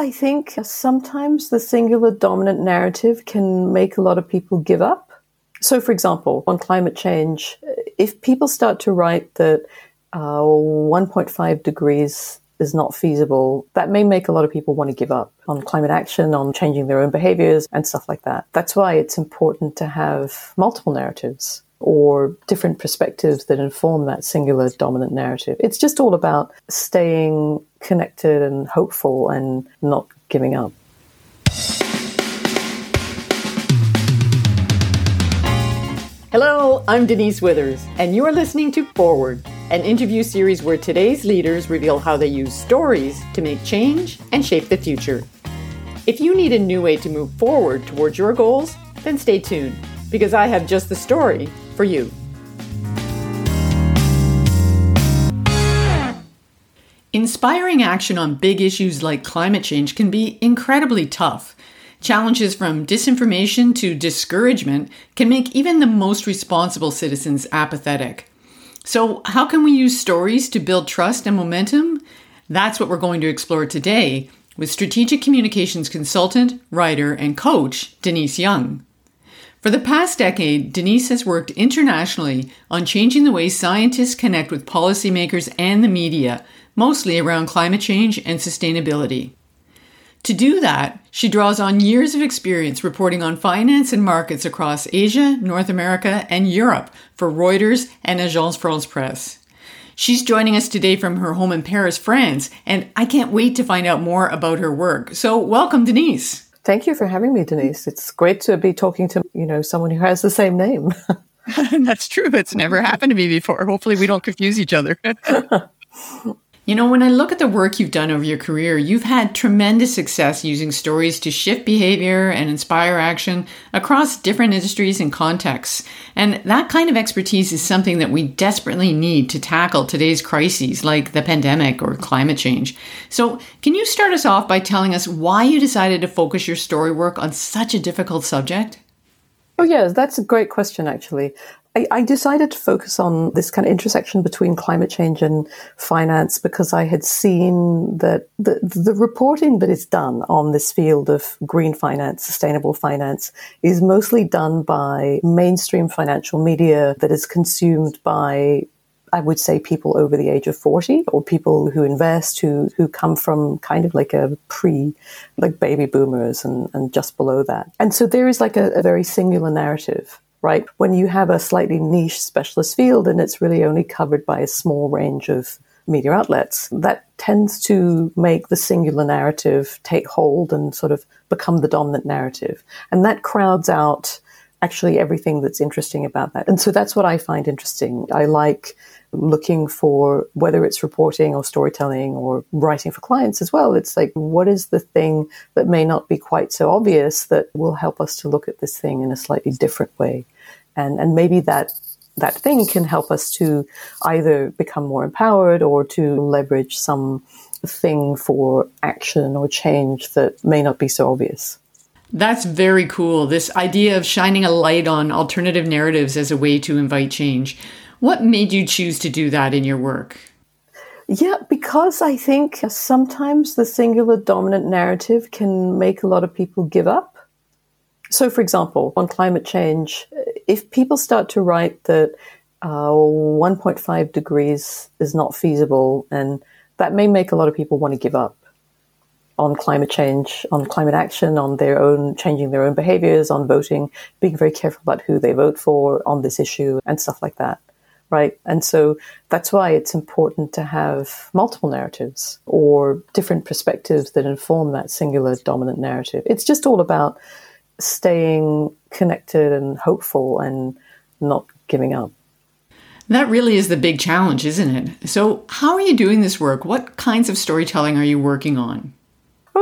I think sometimes the singular dominant narrative can make a lot of people give up. So, for example, on climate change, if people start to write that uh, 1.5 degrees is not feasible, that may make a lot of people want to give up on climate action, on changing their own behaviors, and stuff like that. That's why it's important to have multiple narratives or different perspectives that inform that singular dominant narrative. It's just all about staying connected and hopeful and not giving up. Hello, I'm Denise Withers, and you are listening to Forward, an interview series where today's leaders reveal how they use stories to make change and shape the future. If you need a new way to move forward towards your goals, then stay tuned, because I have just the story for you. Inspiring action on big issues like climate change can be incredibly tough. Challenges from disinformation to discouragement can make even the most responsible citizens apathetic. So, how can we use stories to build trust and momentum? That's what we're going to explore today with strategic communications consultant, writer, and coach Denise Young. For the past decade, Denise has worked internationally on changing the way scientists connect with policymakers and the media, mostly around climate change and sustainability. To do that, she draws on years of experience reporting on finance and markets across Asia, North America, and Europe for Reuters and Agence France Presse. She's joining us today from her home in Paris, France, and I can't wait to find out more about her work. So, welcome, Denise. Thank you for having me, Denise. It's great to be talking to, you know, someone who has the same name. That's true. It's never happened to me before. Hopefully we don't confuse each other. You know, when I look at the work you've done over your career, you've had tremendous success using stories to shift behavior and inspire action across different industries and contexts. And that kind of expertise is something that we desperately need to tackle today's crises like the pandemic or climate change. So, can you start us off by telling us why you decided to focus your story work on such a difficult subject? Oh, yeah, that's a great question, actually. I, I, decided to focus on this kind of intersection between climate change and finance because I had seen that the, the reporting that is done on this field of green finance, sustainable finance, is mostly done by mainstream financial media that is consumed by I would say people over the age of 40 or people who invest who, who come from kind of like a pre, like baby boomers and, and just below that. And so there is like a, a very singular narrative right? When you have a slightly niche specialist field and it's really only covered by a small range of media outlets, that tends to make the singular narrative take hold and sort of become the dominant narrative. And that crowds out actually everything that's interesting about that. And so that's what I find interesting. I like looking for whether it's reporting or storytelling or writing for clients as well. It's like, what is the thing that may not be quite so obvious that will help us to look at this thing in a slightly different way? And, and maybe that that thing can help us to either become more empowered or to leverage some thing for action or change that may not be so obvious. That's very cool. This idea of shining a light on alternative narratives as a way to invite change. What made you choose to do that in your work? Yeah, because I think sometimes the singular dominant narrative can make a lot of people give up. So, for example, on climate change, if people start to write that uh, 1.5 degrees is not feasible, and that may make a lot of people want to give up on climate change, on climate action, on their own changing their own behaviors, on voting, being very careful about who they vote for on this issue, and stuff like that right? And so that's why it's important to have multiple narratives or different perspectives that inform that singular dominant narrative. It's just all about staying connected and hopeful and not giving up. That really is the big challenge, isn't it? So, how are you doing this work? What kinds of storytelling are you working on?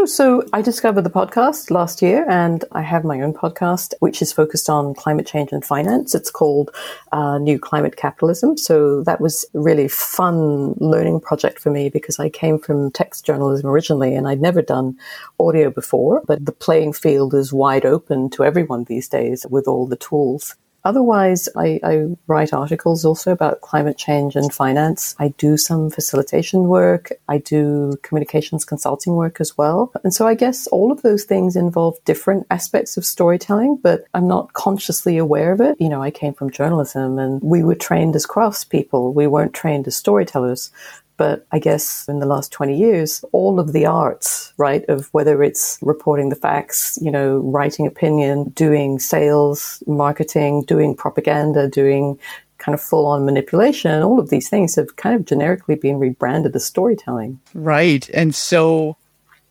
Oh, so I discovered the podcast last year, and I have my own podcast, which is focused on climate change and finance. It's called uh, New Climate Capitalism. So that was a really fun learning project for me because I came from text journalism originally, and I'd never done audio before. But the playing field is wide open to everyone these days with all the tools. Otherwise, I, I, write articles also about climate change and finance. I do some facilitation work. I do communications consulting work as well. And so I guess all of those things involve different aspects of storytelling, but I'm not consciously aware of it. You know, I came from journalism and we were trained as craftspeople. We weren't trained as storytellers. But I guess in the last 20 years, all of the arts, right, of whether it's reporting the facts, you know, writing opinion, doing sales, marketing, doing propaganda, doing kind of full on manipulation, all of these things have kind of generically been rebranded as storytelling. Right. And so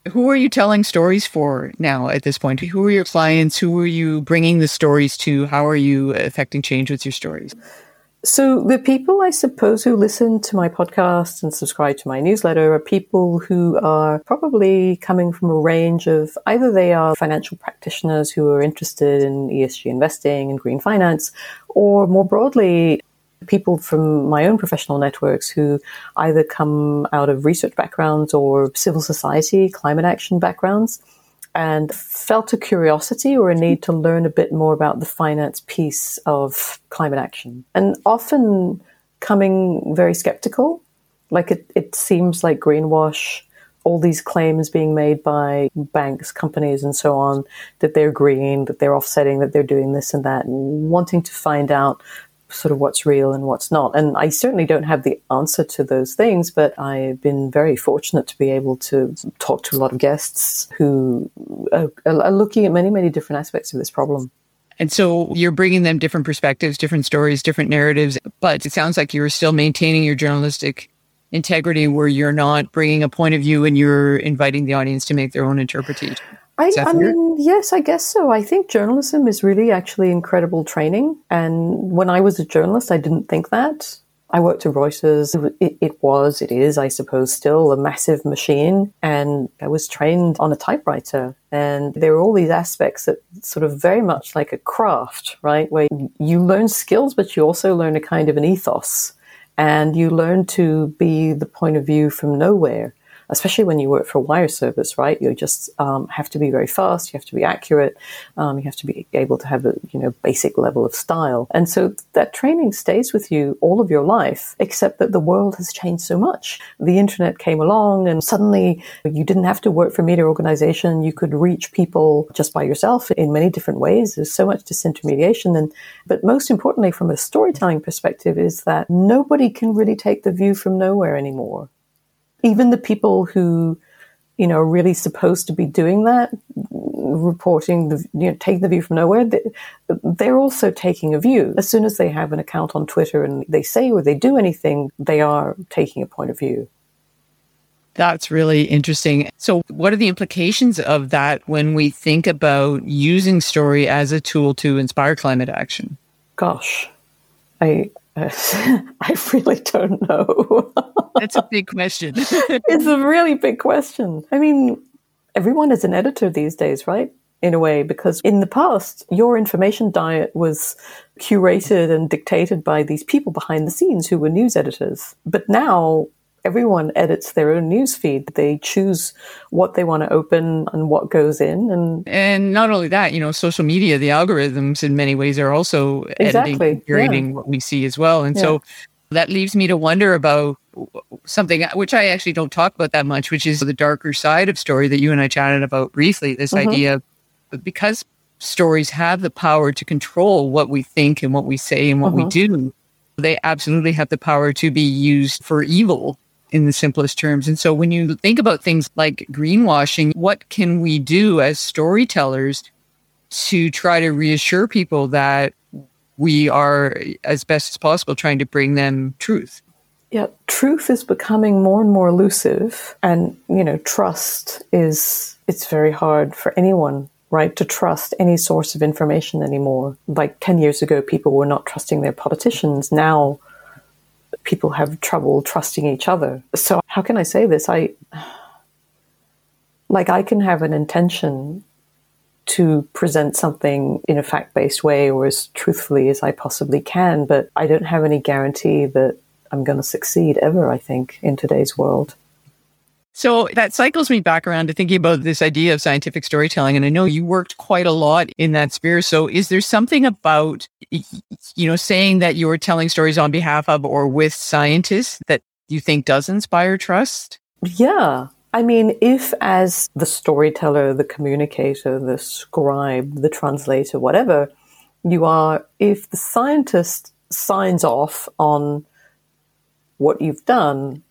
who are you telling stories for now at this point? Who are your clients? Who are you bringing the stories to? How are you affecting change with your stories? So, the people I suppose who listen to my podcast and subscribe to my newsletter are people who are probably coming from a range of either they are financial practitioners who are interested in ESG investing and green finance, or more broadly, people from my own professional networks who either come out of research backgrounds or civil society, climate action backgrounds and felt a curiosity or a need to learn a bit more about the finance piece of climate action. And often coming very skeptical, like it, it seems like greenwash, all these claims being made by banks, companies, and so on that they're green, that they're offsetting, that they're doing this and that, and wanting to find out sort of what's real and what's not. And I certainly don't have the answer to those things, but I've been very fortunate to be able to talk to a lot of guests who are, are looking at many, many different aspects of this problem. And so you're bringing them different perspectives, different stories, different narratives, but it sounds like you're still maintaining your journalistic integrity where you're not bringing a point of view and you're inviting the audience to make their own interpretation. I, I mean, yes, I guess so. I think journalism is really actually incredible training. And when I was a journalist, I didn't think that. I worked at Reuters. It, it, was, it is, I suppose, still a massive machine. And I was trained on a typewriter. And there were all these aspects that sort of very much like a craft, right? Where you learn skills, but you also learn a kind of an ethos. And you learn to be the point of view from nowhere especially when you work for a wire service, right? You just um, have to be very fast. You have to be accurate. Um, you have to be able to have a you know basic level of style. And so that training stays with you all of your life, except that the world has changed so much. The internet came along, and suddenly you didn't have to work for a media organization. You could reach people just by yourself in many different ways. There's so much disintermediation, and but most importantly, from a storytelling perspective, is that nobody can really take the view from nowhere anymore even the people who, you know, are really supposed to be doing that, reporting the, you know, taking the view from nowhere, they, they're also taking a view. As soon as they have an account on Twitter and they say or they do anything, they are taking a point of view. That's really interesting. So, what are the implications of that when we think about using story as a tool to inspire climate action? Gosh, I I really don't know. That's a big question. it's a really big question. I mean, everyone is an editor these days, right? In a way, because in the past, your information diet was curated and dictated by these people behind the scenes who were news editors. But now everyone edits their own news feed. They choose what they want to open and what goes in. And and not only that, you know, social media, the algorithms in many ways are also exactly. editing, curating yeah. what we see as well. And yeah. so that leaves me to wonder about something which I actually don't talk about that much, which is the darker side of story that you and I chatted about briefly. This mm-hmm. idea, because stories have the power to control what we think and what we say and what mm-hmm. we do, they absolutely have the power to be used for evil in the simplest terms. And so when you think about things like greenwashing, what can we do as storytellers to try to reassure people that we are, as best as possible, trying to bring them truth? Yeah, truth is becoming more and more elusive. And, you know, trust is, it's very hard for anyone right, to trust any source of information anymore. Like 10 years ago, people were not trusting their politicians. Now, people have trouble trusting each other. So, how can I say this? I like I can have an intention to present something in a fact based way or as truthfully as I possibly can, but I don't have any guarantee that I'm going to succeed ever, I think, in today's world. So that cycles me back around to thinking about this idea of scientific storytelling. And I know you worked quite a lot in that sphere. So is there something about, you know, saying that you're telling stories on behalf of or with scientists that you think does inspire trust? Yeah. I mean, if as the storyteller, the communicator, the scribe, the translator, whatever you are, if the scientist signs off on what you've done,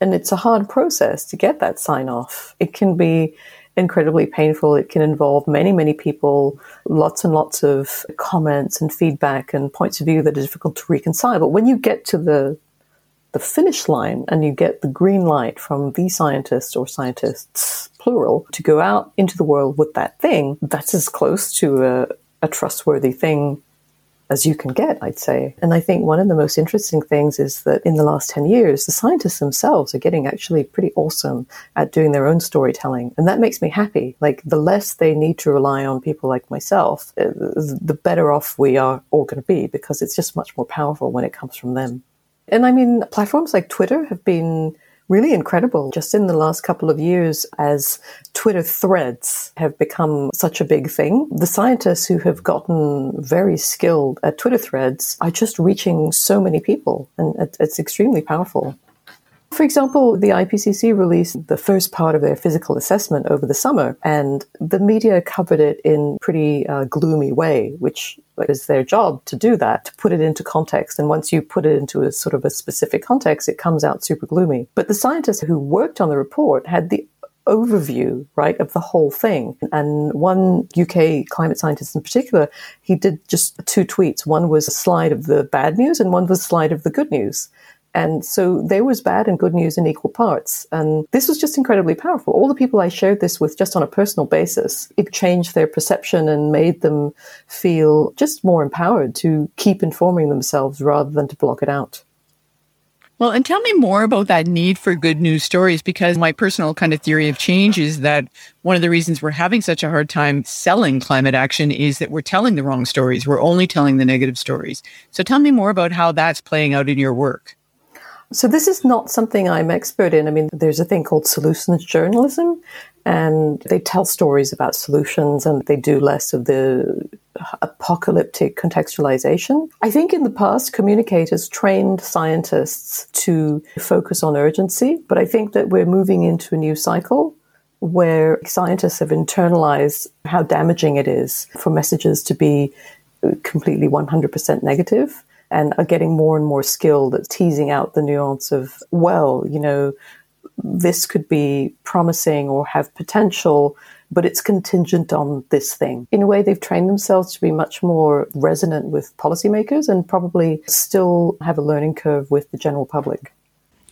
and it's a hard process to get that sign off. It can be incredibly painful. It can involve many, many people, lots and lots of comments and feedback and points of view that are difficult to reconcile. But when you get to the the finish line and you get the green light from the scientist or scientists plural to go out into the world with that thing, that's as close to a, a trustworthy thing as you can get, I'd say. And I think one of the most interesting things is that in the last 10 years, the scientists themselves are getting actually pretty awesome at doing their own storytelling. And that makes me happy. Like the less they need to rely on people like myself, uh, the better off we are all going to be because it's just much more powerful when it comes from them. And I mean, platforms like Twitter have been really incredible just in the last couple of years as Twitter threads have become such a big thing. The scientists who have gotten very skilled at Twitter threads are just reaching so many people and it's extremely powerful. For example, the IPCC released the first part of their physical assessment over the summer, and the media covered it in pretty uh, gloomy way, which is their job to do that, to put it into context. And once you put it into a sort of a specific context, it comes out super gloomy. But the scientists who worked on the report had the overview, right, of the whole thing. And one UK climate scientist in particular, he did just two tweets. One was a slide of the bad news and one was a slide of the good news. And so there was bad and good news in equal parts. And this was just incredibly powerful. All the people I shared this with just on a personal basis, it changed their perception and made them feel just more empowered to keep informing themselves rather than to block it out. Well, and tell me more about that need for good news stories because my personal kind of theory of change is that one of the reasons we're having such a hard time selling climate action is that we're telling the wrong stories. We're only telling the negative stories. So tell me more about how that's playing out in your work. So this is not something I'm expert in. I mean, there's a thing called solutions journalism, and they tell stories about solutions and they do less of the apocalyptic contextualization. I think in the past, communicators trained scientists to focus on urgency, but I think that we're moving into a new cycle where scientists have internalized how damaging it is for messages to be completely 100% negative and are getting more and more skilled at teasing out the nuance of, well, you know, this could be promising or have potential, but it's contingent on this thing. In a way, they've trained themselves to be much more resonant with policymakers and probably still have a learning curve with the general public.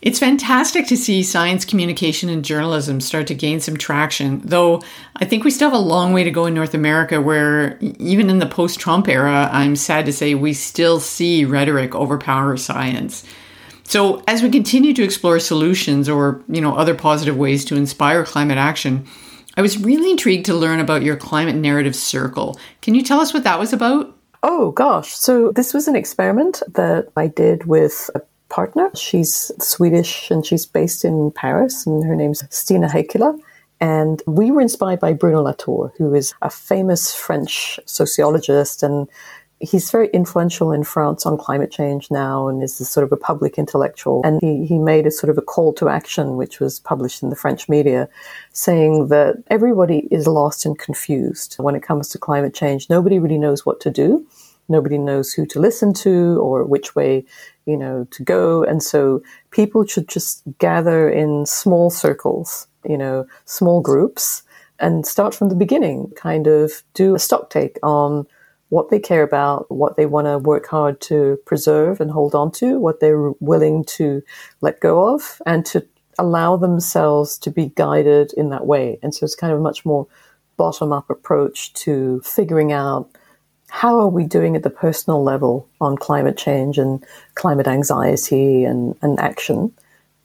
It's fantastic to see science communication and journalism start to gain some traction, though I think we still have a long way to go in North America, where even in the post Trump era, I'm sad to say we still see rhetoric overpower science. So as we continue to explore solutions or, you know, other positive ways to inspire climate action, I was really intrigued to learn about your climate narrative circle. Can you tell us what that was about? Oh gosh. So this was an experiment that I did with a partner. She's Swedish and she's based in Paris, and her name's Stina Heikkilä. And we were inspired by Bruno Latour, who is a famous French sociologist and he's very influential in France on climate change now and is a sort of a public intellectual. And he, he made a sort of a call to action, which was published in the French media, saying that everybody is lost and confused when it comes to climate change. Nobody really knows what to do. Nobody knows who to listen to or which way you know, to go. And so people should just gather in small circles, you know, small groups and start from the beginning, kind of do a stock take on what they care about, what they want to work hard to preserve and hold on to, what they're willing to let go of, and to allow themselves to be guided in that way. And so it's kind of a much more bottom up approach to figuring out how are we doing at the personal level on climate change and climate anxiety and, and action?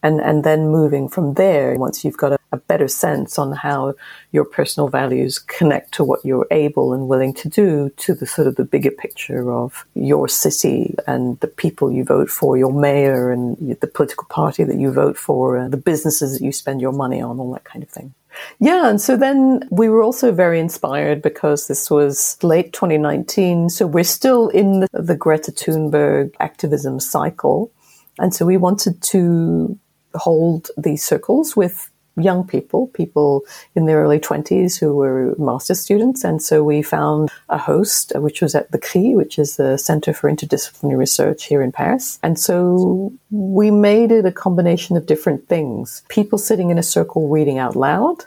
And, and then moving from there, once you've got a, a better sense on how your personal values connect to what you're able and willing to do to the sort of the bigger picture of your city and the people you vote for, your mayor and the political party that you vote for, and the businesses that you spend your money on, all that kind of thing. Yeah, and so then we were also very inspired because this was late 2019, so we're still in the, the Greta Thunberg activism cycle. And so we wanted to hold these circles with young people, people in their early 20s who were master's students. And so we found a host, which was at the CRI, which is the Center for Interdisciplinary Research here in Paris. And so we made it a combination of different things. People sitting in a circle reading out loud,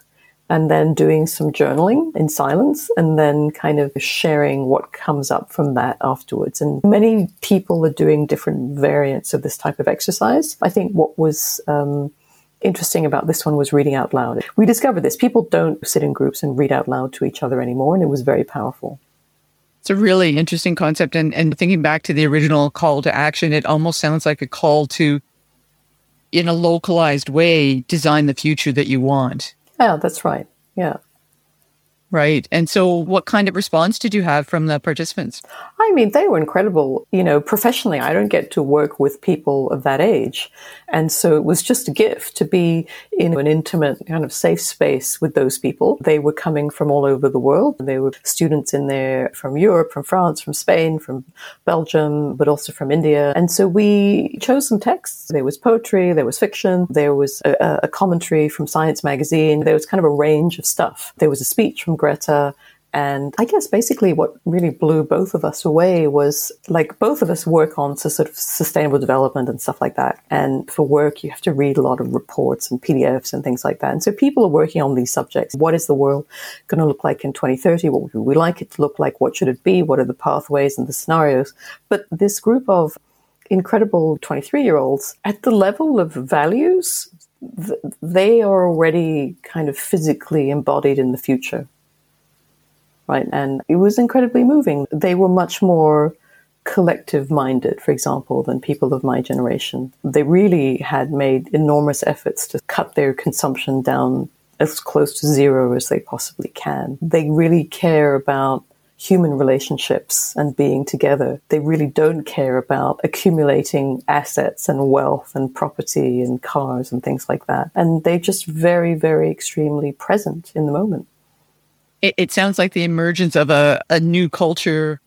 and then doing some journaling in silence and then kind of sharing what comes up from that afterwards. And many people are doing different variants of this type of exercise. I think what was um, interesting about this one was reading out loud. We discovered this. People don't sit in groups and read out loud to each other anymore, and it was very powerful. It's a really interesting concept. And, and thinking back to the original call to action, it almost sounds like a call to, in a localized way, design the future that you want. Yeah, that's right. Yeah. Right. And so, what kind of response did you have from the participants? I mean, they were incredible. You know, professionally, I don't get to work with people of that age. And so it was just a gift to be in an intimate, kind of safe space with those people. They were coming from all over the world. They were students in there from Europe, from France, from Spain, from Belgium, but also from India. And so we chose some texts. There was poetry, there was fiction, there was a, a commentary from Science Magazine, there was kind of a range of stuff. There was a speech from Greta. And I guess basically what really blew both of us away was like both of us work on sort of sustainable development and stuff like that. And for work, you have to read a lot of reports and PDFs and things like that. And so people are working on these subjects. What is the world going to look like in 2030? What would we like it to look like? What should it be? What are the pathways and the scenarios? But this group of incredible 23 year olds at the level of values, they are already kind of physically embodied in the future right? And it was incredibly moving. They were much more collective minded, for example, than people of my generation. They really had made enormous efforts to cut their consumption down as close to zero as they possibly can. They really care about human relationships and being together. They really don't care about accumulating assets and wealth and property and cars and things like that. And they're just very, very extremely present in the moment it, it sounds like the emergence of a, a new culture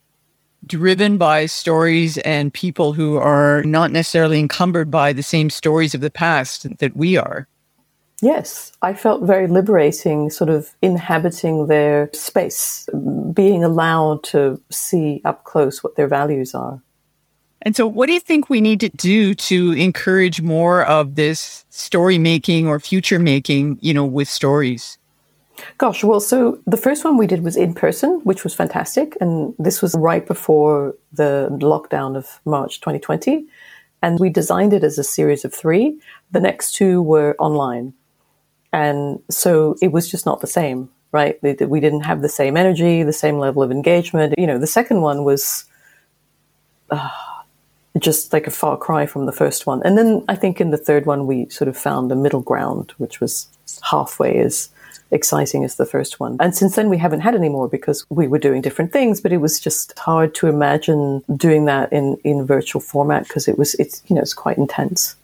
driven by stories and people who are not necessarily encumbered by the same stories of the past that we are. Yes, I felt very liberating, sort of inhabiting their space, being allowed to see up close what their values are. And so, what do you think we need to do to encourage more of this story making or future making, you know, with stories? Gosh, well, so the first one we did was in person, which was fantastic. And this was right before the lockdown of March 2020. And we designed it as a series of three. The next two were online. And so it was just not the same, right? We didn't have the same energy, the same level of engagement. You know, the second one was uh, just like a far cry from the first one. And then I think in the third one, we sort of found a middle ground, which was halfway as exciting as the first one. And since then, we haven't had any more because we were doing different things, but it was just hard to imagine doing that in, in virtual format because it was, it's, you know, it's quite intense.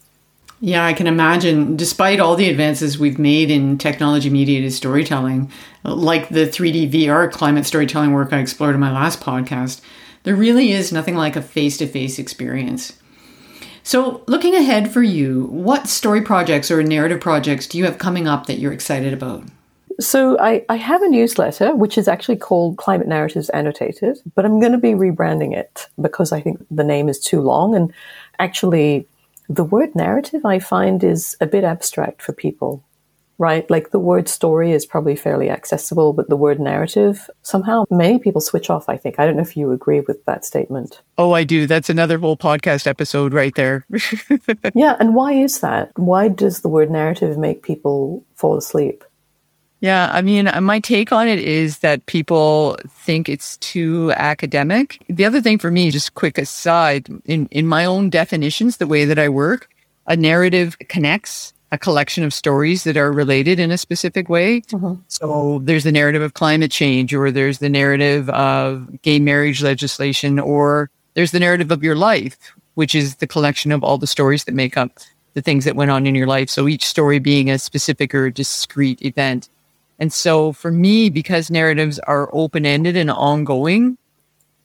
Yeah, I can imagine, despite all the advances we've made in technology mediated storytelling, like the 3D VR climate storytelling work I explored in my last podcast, there really is nothing like a face to face experience. So, looking ahead for you, what story projects or narrative projects do you have coming up that you're excited about? So I, I have a newsletter which is actually called Climate Narratives Annotated, but I'm going to be rebranding it because I think the name is too long. And actually, the word narrative I find is a bit abstract for people, right? Like the word story is probably fairly accessible, but the word narrative, somehow many people switch off, I think. I don't know if you agree with that statement. Oh, I do. That's another whole podcast episode right there. yeah. And why is that? Why does the word narrative make people fall asleep? Yeah, I mean, uh, my take on it is that people think it's too academic. The other thing for me, just quick aside, in, in my own definitions, the way that I work, a narrative connects a collection of stories that are related in a specific way. Mm-hmm. So there's the narrative of climate change, or there's the narrative of gay marriage legislation, or there's the narrative of your life, which is the collection of all the stories that make up the things that went on in your life. So each story being a specific or discrete event. And so for me, because narratives are open ended and ongoing,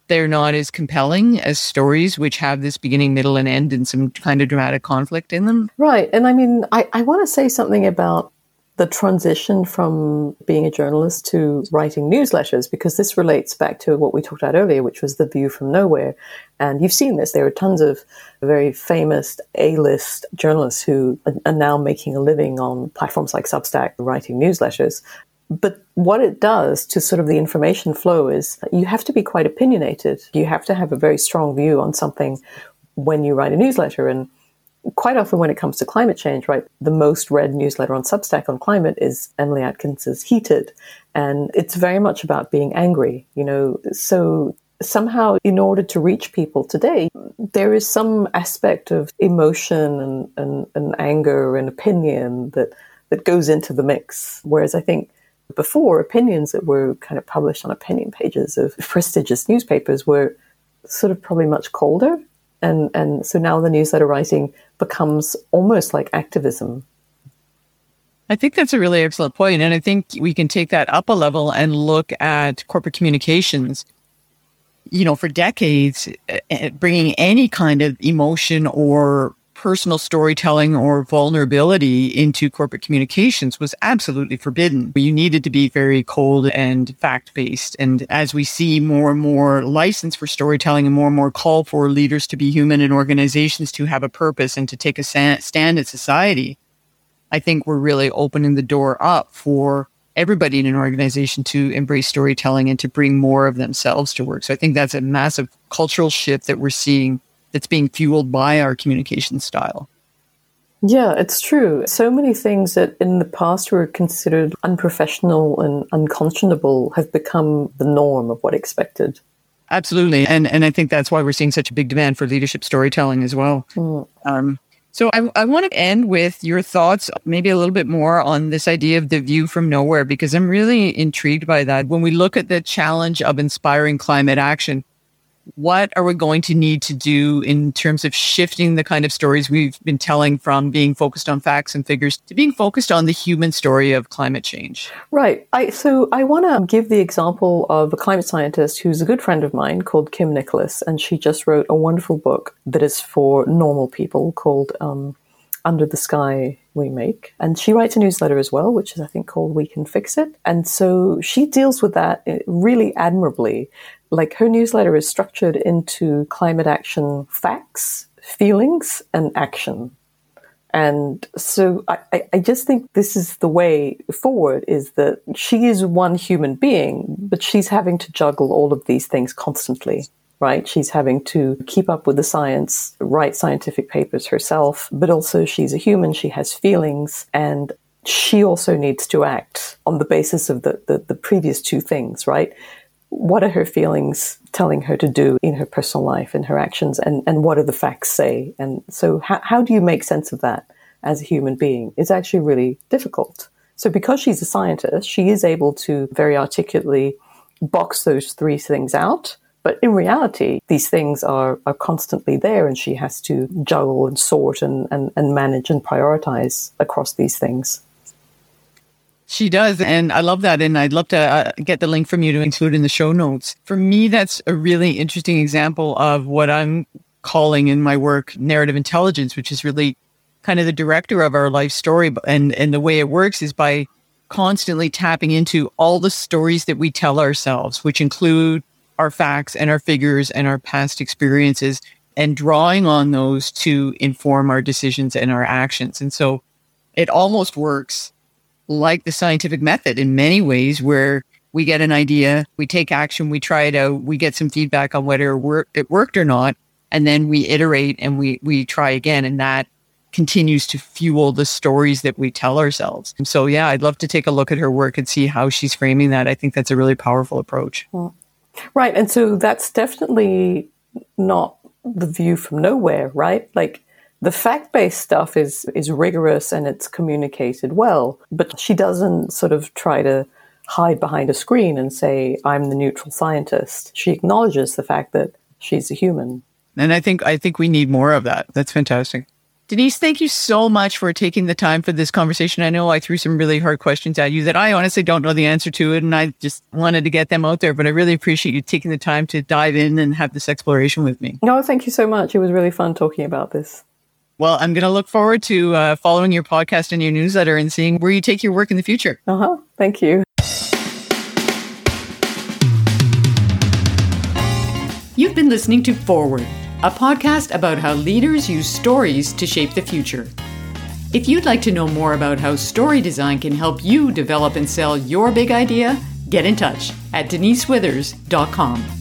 they're not as compelling as stories which have this beginning, middle, and end and some kind of dramatic conflict in them. Right. And I mean, I, I want to say something about the transition from being a journalist to writing newsletters because this relates back to what we talked about earlier, which was the view from nowhere. And you've seen this. There are tons of very famous A-list journalists who are now making a living on platforms like Substack writing newsletters. But what it does to sort of the information flow is you have to be quite opinionated. You have to have a very strong view on something when you write a newsletter. And quite often when it comes to climate change, right, the most read newsletter on Substack on climate is Emily Atkins's Heated. And it's very much about being angry, you know. So somehow in order to reach people today, there is some aspect of emotion and, and, and anger and opinion that that goes into the mix. Whereas I think before, opinions that were kind of published on opinion pages of prestigious newspapers were sort of probably much colder. And, and so now the newsletter writing becomes almost like activism. I think that's a really excellent point. And I think we can take that up a level and look at corporate communications. You know, for decades, eh, eh, bringing any kind of emotion or personal storytelling or vulnerability into corporate communications was absolutely forbidden. You needed to be very cold and fact based. And as we see more and more license for storytelling and more and more call for leaders to be human and organizations to have a purpose and to take a stand in society, I think we're really opening the door up for everybody in an organization to embrace storytelling and to bring more of themselves to work. So I think that's a massive cultural shift that we're seeing that's being fueled by our communication style. Yeah, it's true. So many things that in the past were considered unprofessional and unconscionable have become the norm of what expected. Absolutely. And and I think that's why we're seeing such a big demand for leadership storytelling as well. Mm. Um, so I, I want to end with your thoughts, maybe a little bit more on this idea of the view from nowhere, because I'm really intrigued by that. When we look at the challenge of inspiring climate action, what are we going to need to do in terms of shifting the kind of stories we've been telling from being focused on facts and figures to being focused on the human story of climate change? Right. I, so I want to give the example of a climate scientist who's a good friend of mine called Kim Nicholas, and she just wrote a wonderful book that is for normal people called um, Under the Sky we make. And she writes a newsletter as well, which is, I think, called We Can Fix It. And so she deals with that uh, really admirably like her newsletter is structured into climate action facts, feelings, and action. And so I, I just think this is the way forward is that she is one human being, but she's having to juggle all of these things constantly, right? She's having to keep up with the science, write scientific papers herself, but also she's a human. She has feelings and she also needs to act on the basis of the, the, the previous two things, right? what are her feelings telling her to do in her personal life and her actions and, and what do the facts say and so how, how do you make sense of that as a human being it's actually really difficult so because she's a scientist she is able to very articulately box those three things out but in reality, these things are, are constantly there, and she has to juggle and sort and, and, and manage and prioritize across these things. She does. And I love that. And I'd love to uh, get the link from you to include in the show notes. For me, that's a really interesting example of what I'm calling in my work narrative intelligence, which is really kind of the director of our life story. And, and the way it works is by constantly tapping into all the stories that we tell ourselves, which include our facts and our figures and our past experiences and drawing on those to inform our decisions and our actions. And so it almost works like the scientific method in many ways where we get an idea, we take action, we try it out, we get some feedback on whether it worked or not, and then we iterate and we we try again, and that continues to fuel the stories that we tell ourselves. And so, yeah, I'd love to take a look at her work and see how she's framing that. I think that's a really powerful approach. Right, and so that's definitely not the view from nowhere, right? Like the fact-based stuff is is rigorous and it's communicated well, but she doesn't sort of try to hide behind a screen and say I'm the neutral scientist. She acknowledges the fact that she's a human. And I think I think we need more of that. That's fantastic. Denise, thank you so much for taking the time for this conversation. I know I threw some really hard questions at you that I honestly don't know the answer to it, and I just wanted to get them out there. But I really appreciate you taking the time to dive in and have this exploration with me. No, thank you so much. It was really fun talking about this. Well, I'm going to look forward to uh, following your podcast and your newsletter and seeing where you take your work in the future. Uh huh. Thank you. You've been listening to Forward a podcast about how leaders use stories to shape the future. If you'd like to know more about how story design can help you develop and sell your big idea, get in touch at denisewithers.com.